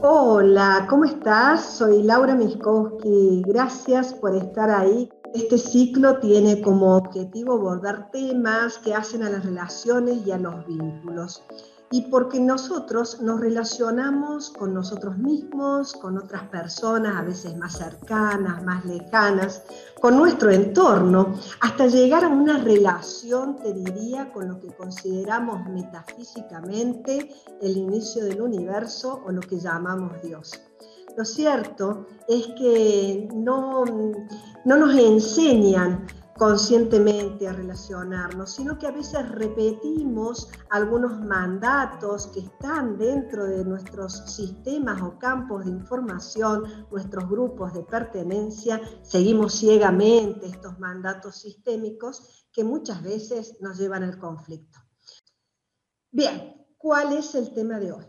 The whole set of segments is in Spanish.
Hola, ¿cómo estás? Soy Laura Miskowski. Gracias por estar ahí. Este ciclo tiene como objetivo abordar temas que hacen a las relaciones y a los vínculos y porque nosotros nos relacionamos con nosotros mismos, con otras personas, a veces más cercanas, más lejanas, con nuestro entorno, hasta llegar a una relación, te diría, con lo que consideramos metafísicamente el inicio del universo o lo que llamamos Dios. Lo cierto es que no, no nos enseñan conscientemente a relacionarnos, sino que a veces repetimos algunos mandatos que están dentro de nuestros sistemas o campos de información, nuestros grupos de pertenencia, seguimos ciegamente estos mandatos sistémicos que muchas veces nos llevan al conflicto. Bien, ¿cuál es el tema de hoy?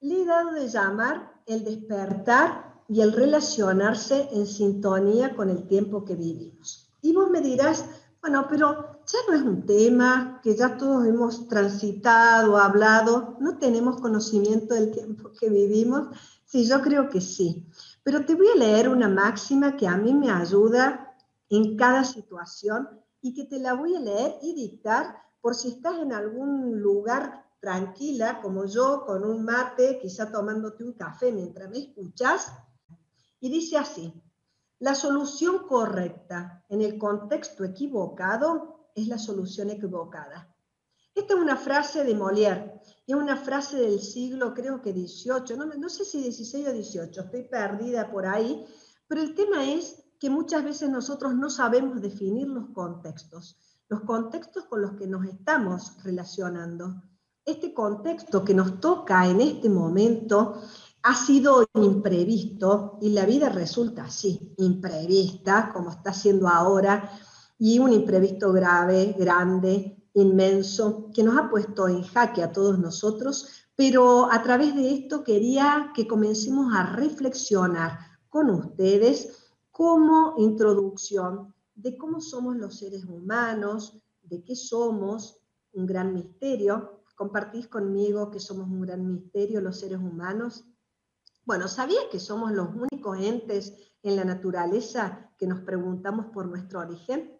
Le he dado de llamar el despertar y el relacionarse en sintonía con el tiempo que vivimos. Y vos me dirás, bueno, pero ya no es un tema que ya todos hemos transitado, hablado, no tenemos conocimiento del tiempo que vivimos. Sí, yo creo que sí. Pero te voy a leer una máxima que a mí me ayuda en cada situación y que te la voy a leer y dictar por si estás en algún lugar tranquila, como yo, con un mate, quizá tomándote un café mientras me escuchas. Y dice así, la solución correcta en el contexto equivocado es la solución equivocada. Esta es una frase de Molière, es una frase del siglo, creo que 18, no, no sé si 16 o 18, estoy perdida por ahí, pero el tema es que muchas veces nosotros no sabemos definir los contextos, los contextos con los que nos estamos relacionando. Este contexto que nos toca en este momento ha sido imprevisto y la vida resulta así, imprevista, como está siendo ahora, y un imprevisto grave, grande, inmenso, que nos ha puesto en jaque a todos nosotros, pero a través de esto quería que comencemos a reflexionar con ustedes como introducción de cómo somos los seres humanos, de qué somos, un gran misterio. Compartís conmigo que somos un gran misterio los seres humanos bueno, ¿sabías que somos los únicos entes en la naturaleza que nos preguntamos por nuestro origen?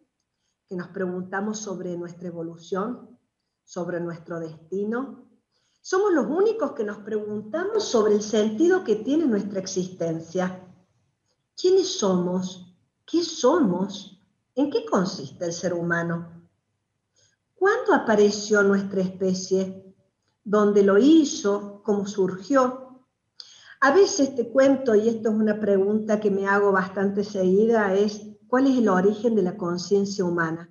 Que nos preguntamos sobre nuestra evolución, sobre nuestro destino. Somos los únicos que nos preguntamos sobre el sentido que tiene nuestra existencia. ¿Quiénes somos? ¿Qué somos? ¿En qué consiste el ser humano? ¿Cuándo apareció nuestra especie? ¿Dónde lo hizo? ¿Cómo surgió? A veces te cuento, y esto es una pregunta que me hago bastante seguida, es ¿cuál es el origen de la conciencia humana?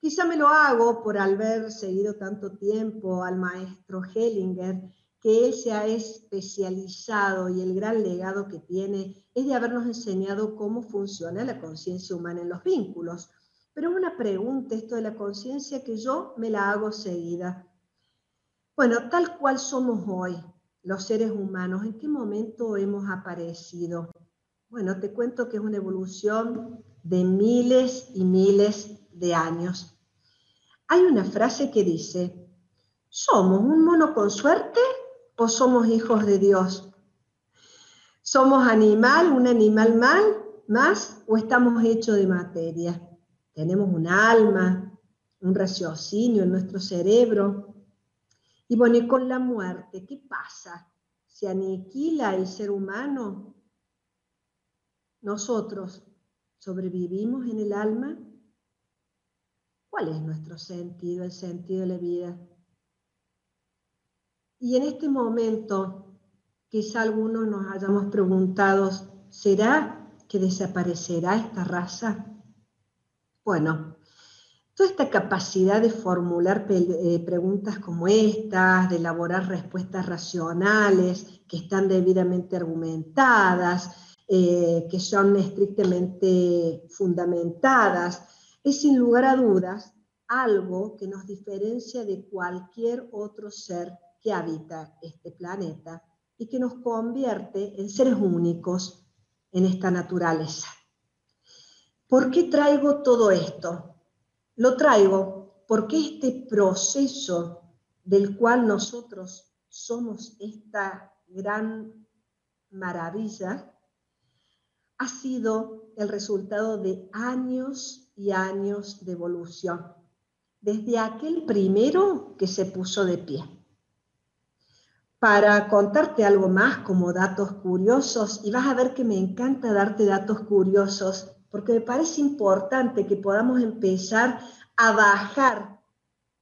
Quizá me lo hago por haber seguido tanto tiempo al maestro Hellinger, que él se ha especializado y el gran legado que tiene es de habernos enseñado cómo funciona la conciencia humana en los vínculos. Pero es una pregunta esto de la conciencia que yo me la hago seguida. Bueno, tal cual somos hoy, los seres humanos, ¿en qué momento hemos aparecido? Bueno, te cuento que es una evolución de miles y miles de años. Hay una frase que dice, ¿somos un mono con suerte o somos hijos de Dios? ¿Somos animal, un animal mal, más o estamos hechos de materia? Tenemos un alma, un raciocinio en nuestro cerebro, y bueno, y con la muerte, ¿qué pasa? ¿Se aniquila el ser humano? ¿Nosotros sobrevivimos en el alma? ¿Cuál es nuestro sentido, el sentido de la vida? Y en este momento, quizá algunos nos hayamos preguntado, ¿será que desaparecerá esta raza? Bueno, Toda esta capacidad de formular eh, preguntas como estas, de elaborar respuestas racionales, que están debidamente argumentadas, eh, que son estrictamente fundamentadas, es sin lugar a dudas algo que nos diferencia de cualquier otro ser que habita este planeta y que nos convierte en seres únicos en esta naturaleza. ¿Por qué traigo todo esto? Lo traigo porque este proceso del cual nosotros somos esta gran maravilla, ha sido el resultado de años y años de evolución, desde aquel primero que se puso de pie. Para contarte algo más como datos curiosos, y vas a ver que me encanta darte datos curiosos, porque me parece importante que podamos empezar a bajar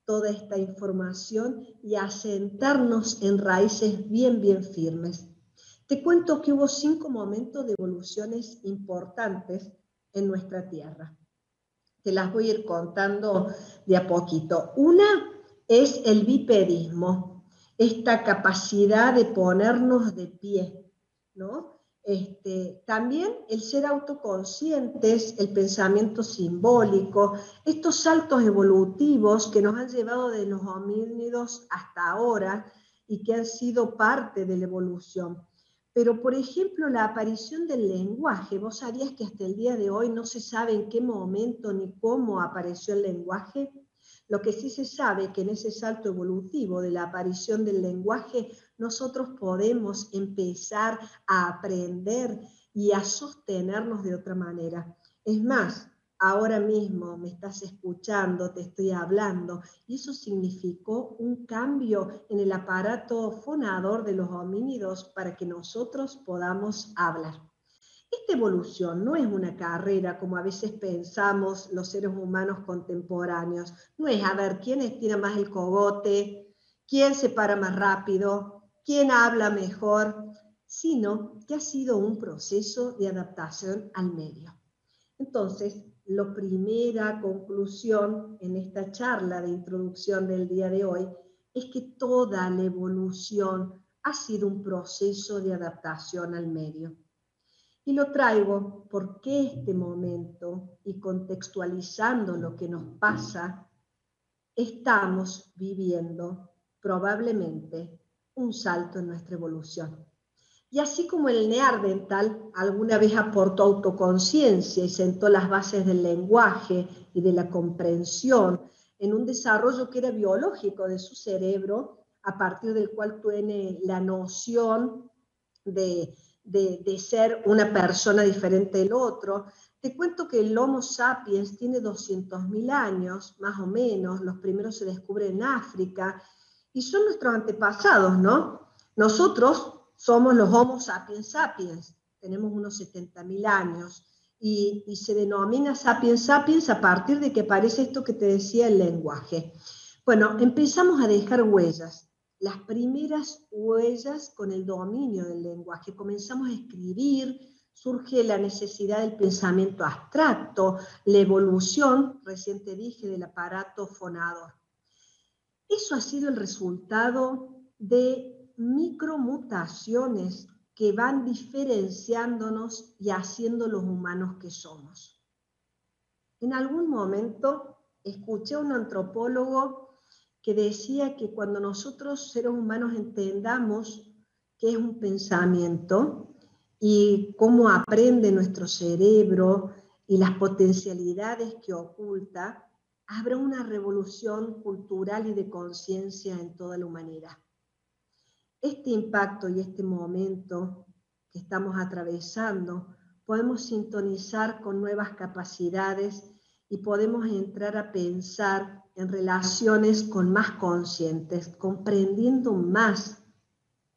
toda esta información y a sentarnos en raíces bien, bien firmes. Te cuento que hubo cinco momentos de evoluciones importantes en nuestra Tierra. Te las voy a ir contando de a poquito. Una es el bipedismo, esta capacidad de ponernos de pie, ¿no? Este, también el ser autoconscientes, el pensamiento simbólico, estos saltos evolutivos que nos han llevado de los homínidos hasta ahora y que han sido parte de la evolución. Pero, por ejemplo, la aparición del lenguaje, vos sabías que hasta el día de hoy no se sabe en qué momento ni cómo apareció el lenguaje. Lo que sí se sabe que en ese salto evolutivo de la aparición del lenguaje, nosotros podemos empezar a aprender y a sostenernos de otra manera. Es más, ahora mismo me estás escuchando, te estoy hablando, y eso significó un cambio en el aparato fonador de los homínidos para que nosotros podamos hablar. Esta evolución no es una carrera como a veces pensamos los seres humanos contemporáneos, no es a ver quién estira más el cogote, quién se para más rápido, quién habla mejor, sino que ha sido un proceso de adaptación al medio. Entonces, la primera conclusión en esta charla de introducción del día de hoy es que toda la evolución ha sido un proceso de adaptación al medio. Y lo traigo porque este momento y contextualizando lo que nos pasa, estamos viviendo probablemente un salto en nuestra evolución. Y así como el neandertal alguna vez aportó autoconciencia y sentó las bases del lenguaje y de la comprensión en un desarrollo que era biológico de su cerebro, a partir del cual tiene la noción de, de, ser una persona diferente del otro. Te cuento que el Homo sapiens tiene 200.000 años, más o menos, los primeros se descubren en África, y son nuestros antepasados, ¿no? Nosotros somos los Homo sapiens sapiens, tenemos unos 70.000 años, y, y, se denomina sapiens sapiens a partir de que aparece esto que te decía el lenguaje. Bueno, empezamos a dejar huellas, las primeras huellas con el dominio del lenguaje, comenzamos a escribir, surge la necesidad del pensamiento abstracto, la evolución, recién te dije, del aparato fonador. Eso ha sido el resultado de micromutaciones que van diferenciándonos y haciendo los humanos que somos. En algún momento escuché a un antropólogo que decía que cuando nosotros seres humanos entendamos qué es un pensamiento y cómo aprende nuestro cerebro y las potencialidades que oculta, habrá una revolución cultural y de conciencia en toda la humanidad. Este impacto y este momento que estamos atravesando, podemos sintonizar con nuevas capacidades y podemos entrar a pensar en relaciones con más conscientes, comprendiendo más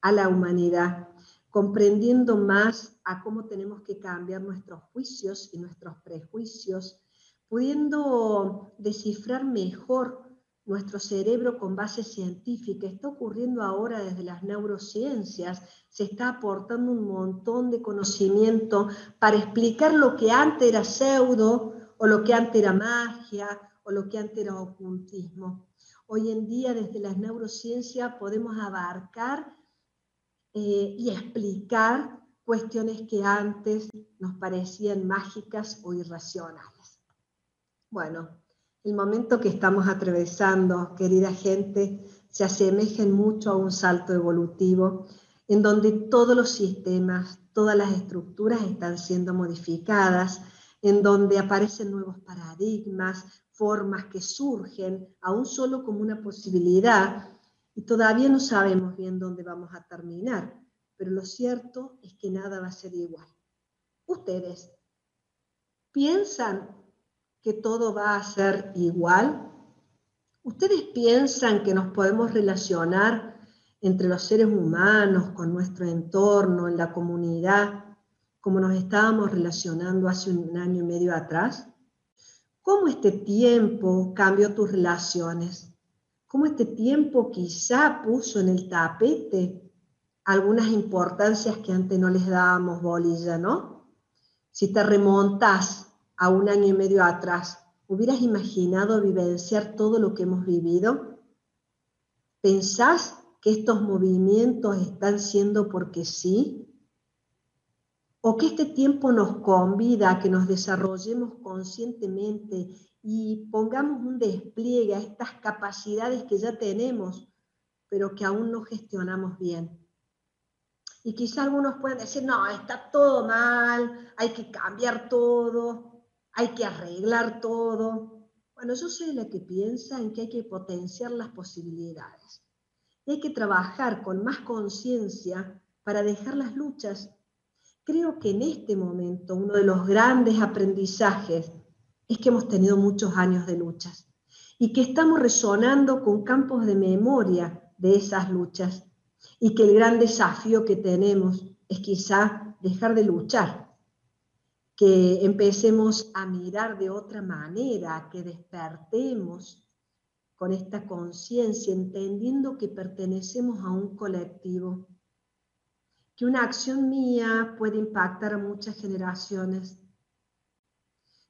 a la humanidad, comprendiendo más a cómo tenemos que cambiar nuestros juicios y nuestros prejuicios, pudiendo descifrar mejor nuestro cerebro con base científica. Está ocurriendo ahora desde las neurociencias, se está aportando un montón de conocimiento para explicar lo que antes era pseudo o lo que antes era magia o lo que antes era ocultismo. Hoy en día desde las neurociencias podemos abarcar eh, y explicar cuestiones que antes nos parecían mágicas o irracionales. Bueno, el momento que estamos atravesando, querida gente, se asemeja mucho a un salto evolutivo en donde todos los sistemas, todas las estructuras están siendo modificadas, en donde aparecen nuevos paradigmas, formas que surgen, aún solo como una posibilidad, y todavía no sabemos bien dónde vamos a terminar, pero lo cierto es que nada va a ser igual. Ustedes piensan que todo va a ser igual. ¿Ustedes piensan que nos podemos relacionar entre los seres humanos, con nuestro entorno, en la comunidad, como nos estábamos relacionando hace un año y medio atrás? ¿Cómo este tiempo cambió tus relaciones? ¿Cómo este tiempo quizá puso en el tapete algunas importancias que antes no les dábamos bolilla, ¿no? Si te remontas a un año y medio atrás, ¿hubieras imaginado vivenciar todo lo que hemos vivido? ¿Pensás que estos movimientos están siendo porque sí? ¿O que este tiempo nos convida a que nos desarrollemos conscientemente y pongamos un despliegue a estas capacidades que ya tenemos, pero que aún no gestionamos bien? Y quizá algunos pueden decir, no, está todo mal, hay que cambiar todo, hay que arreglar todo. Bueno, yo soy la que piensa en que hay que potenciar las posibilidades. Y hay que trabajar con más conciencia para dejar las luchas. Creo que en este momento uno de los grandes aprendizajes es que hemos tenido muchos años de luchas y que estamos resonando con campos de memoria de esas luchas y que el gran desafío que tenemos es quizá dejar de luchar, que empecemos a mirar de otra manera, que despertemos con esta conciencia, entendiendo que pertenecemos a un colectivo, que una acción mía puede impactar a muchas generaciones.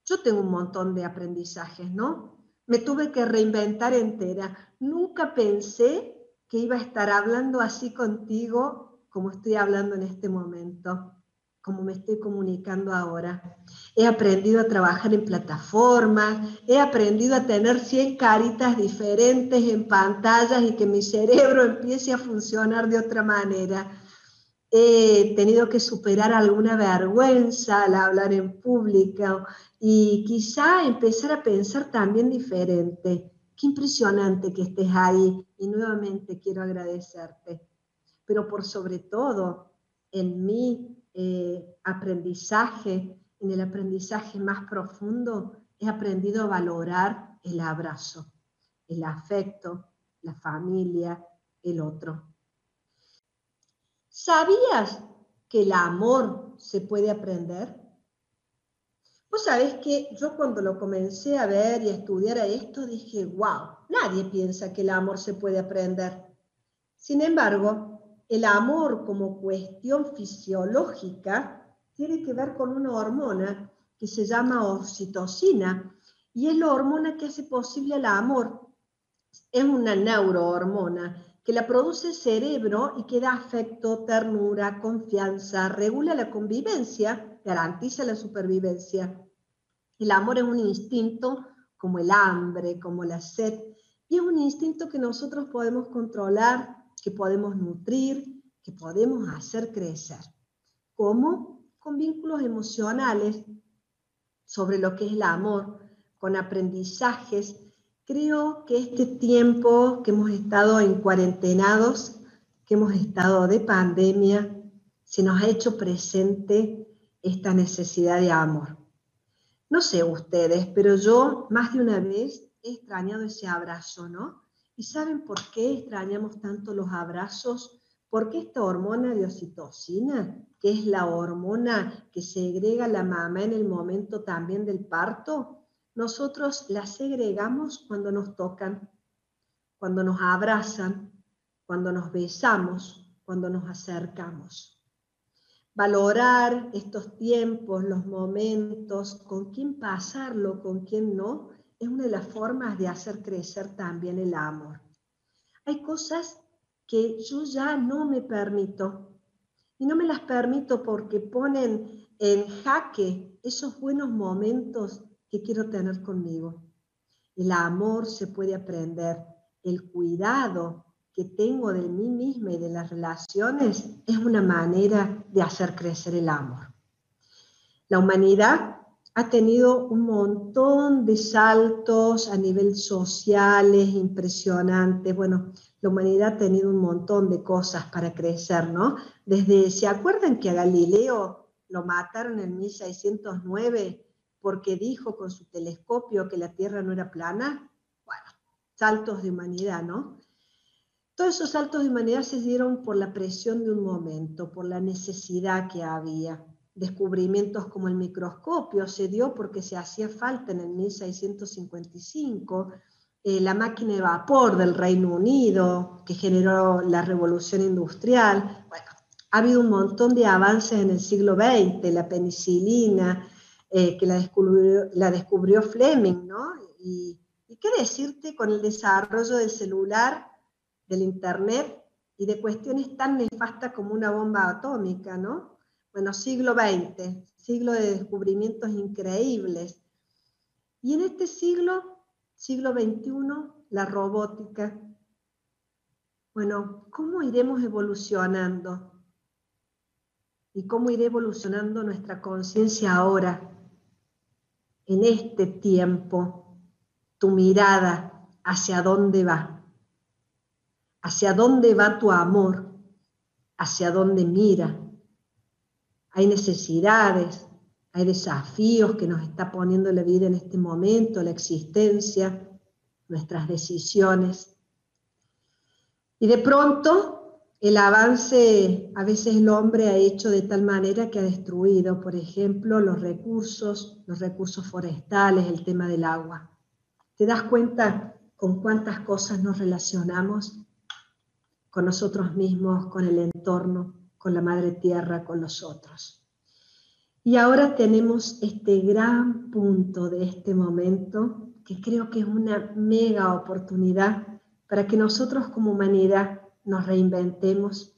Yo tengo un montón de aprendizajes, ¿no? Me tuve que reinventar entera. Nunca pensé que iba a estar hablando así contigo como estoy hablando en este momento, como me estoy comunicando ahora. He aprendido a trabajar en plataformas, he aprendido a tener 100 caritas diferentes en pantallas y que mi cerebro empiece a funcionar de otra manera. He tenido que superar alguna vergüenza al hablar en público y quizá empezar a pensar también diferente. Qué impresionante que estés ahí y nuevamente quiero agradecerte. Pero por sobre todo, en mi eh, aprendizaje, en el aprendizaje más profundo, he aprendido a valorar el abrazo, el afecto, la familia, el otro. ¿Sabías que el amor se puede aprender? Vos sabés que yo cuando lo comencé a ver y a estudiar a esto dije, wow, nadie piensa que el amor se puede aprender. Sin embargo, el amor como cuestión fisiológica tiene que ver con una hormona que se llama oxitocina y es la hormona que hace posible el amor. Es una neurohormona que la produce el cerebro y que da afecto, ternura, confianza, regula la convivencia garantiza la supervivencia. El amor es un instinto como el hambre, como la sed, y es un instinto que nosotros podemos controlar, que podemos nutrir, que podemos hacer crecer. ¿Cómo? Con vínculos emocionales sobre lo que es el amor, con aprendizajes. Creo que este tiempo que hemos estado en cuarentenados, que hemos estado de pandemia, se nos ha hecho presente esta necesidad de amor. No sé ustedes, pero yo más de una vez he extrañado ese abrazo, ¿no? ¿Y saben por qué extrañamos tanto los abrazos? Porque esta hormona de oxitocina, que es la hormona que segrega la mamá en el momento también del parto, nosotros la segregamos cuando nos tocan, cuando nos abrazan, cuando nos besamos, cuando nos acercamos valorar estos tiempos, los momentos, con quién pasarlo, con quién no, es una de las formas de hacer crecer también el amor. Hay cosas que yo ya no me permito y no me las permito porque ponen en jaque esos buenos momentos que quiero tener conmigo. El amor se puede aprender, el cuidado que tengo de mí misma y de las relaciones es una manera de hacer crecer el amor. La humanidad ha tenido un montón de saltos a nivel sociales impresionantes. Bueno, la humanidad ha tenido un montón de cosas para crecer, ¿no? Desde, ¿se acuerdan que a Galileo lo mataron en 1609 porque dijo con su telescopio que la Tierra no era plana? Bueno, saltos de humanidad, ¿no? Todos esos saltos de humanidad se dieron por la presión de un momento, por la necesidad que había descubrimientos como el microscopio se dio porque se hacía falta en el 1655, eh, la máquina de vapor del Reino Unido que generó la revolución industrial. Bueno, ha habido un montón de avances en el siglo XX, la penicilina, eh, que la descubrió, Fleming, ¿no? Y, y qué decirte con el desarrollo del celular, del Internet y de cuestiones tan nefastas como una bomba atómica, ¿no? Bueno, siglo XX, siglo de descubrimientos increíbles. Y en este siglo, siglo XXI, la robótica. Bueno, ¿cómo iremos evolucionando? ¿Y cómo irá evolucionando nuestra conciencia ahora, en este tiempo? Tu mirada, ¿hacia dónde va? ¿Hacia dónde va tu amor? ¿Hacia dónde mira? Hay necesidades, hay desafíos que nos está poniendo la vida en este momento, la existencia, nuestras decisiones. Y de pronto el avance a veces el hombre ha hecho de tal manera que ha destruido, por ejemplo, los recursos, los recursos forestales, el tema del agua. ¿Te das cuenta con cuántas cosas nos relacionamos con nosotros mismos, con el entorno? Con la Madre Tierra, con los otros. Y ahora tenemos este gran punto de este momento, que creo que es una mega oportunidad para que nosotros como humanidad nos reinventemos,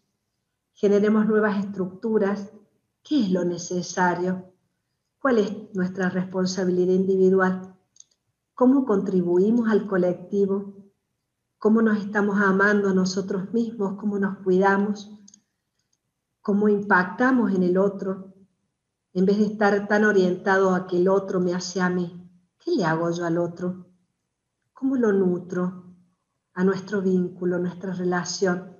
generemos nuevas estructuras. ¿Qué es lo necesario? ¿Cuál es nuestra responsabilidad individual? ¿Cómo contribuimos al colectivo? ¿Cómo nos estamos amando a nosotros mismos? ¿Cómo nos cuidamos? Cómo impactamos en el otro, en vez de estar tan orientado a que el otro me hace a mí. ¿Qué le hago yo al otro? ¿Cómo lo nutro a nuestro vínculo, nuestra relación?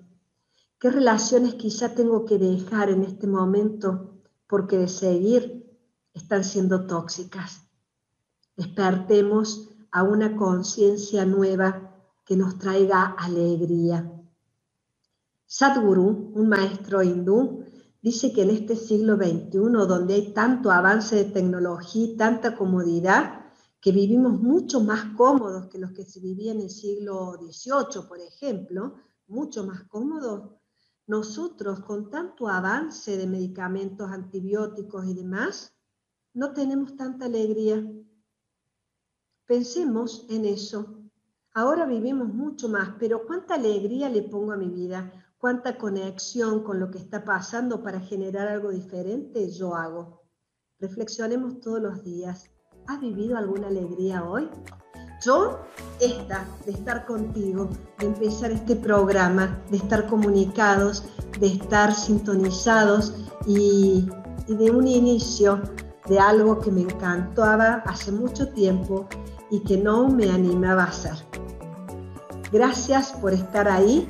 ¿Qué relaciones quizá tengo que dejar en este momento porque de seguir están siendo tóxicas? Despertemos a una conciencia nueva que nos traiga alegría. Sadhguru, un maestro hindú, dice que en este siglo XXI, donde hay tanto avance de tecnología y tanta comodidad, que vivimos mucho más cómodos que los que se vivían en el siglo XVIII, por ejemplo, mucho más cómodos, nosotros con tanto avance de medicamentos, antibióticos y demás, no tenemos tanta alegría. Pensemos en eso. Ahora vivimos mucho más, pero ¿cuánta alegría le pongo a mi vida? Cuánta conexión con lo que está pasando para generar algo diferente yo hago. Reflexionemos todos los días. ¿Has vivido alguna alegría hoy? Yo, esta, de estar contigo, de empezar este programa, de estar comunicados, de estar sintonizados y, de un inicio de algo que me encantaba hace mucho tiempo y que no me animaba a hacer. Gracias por estar ahí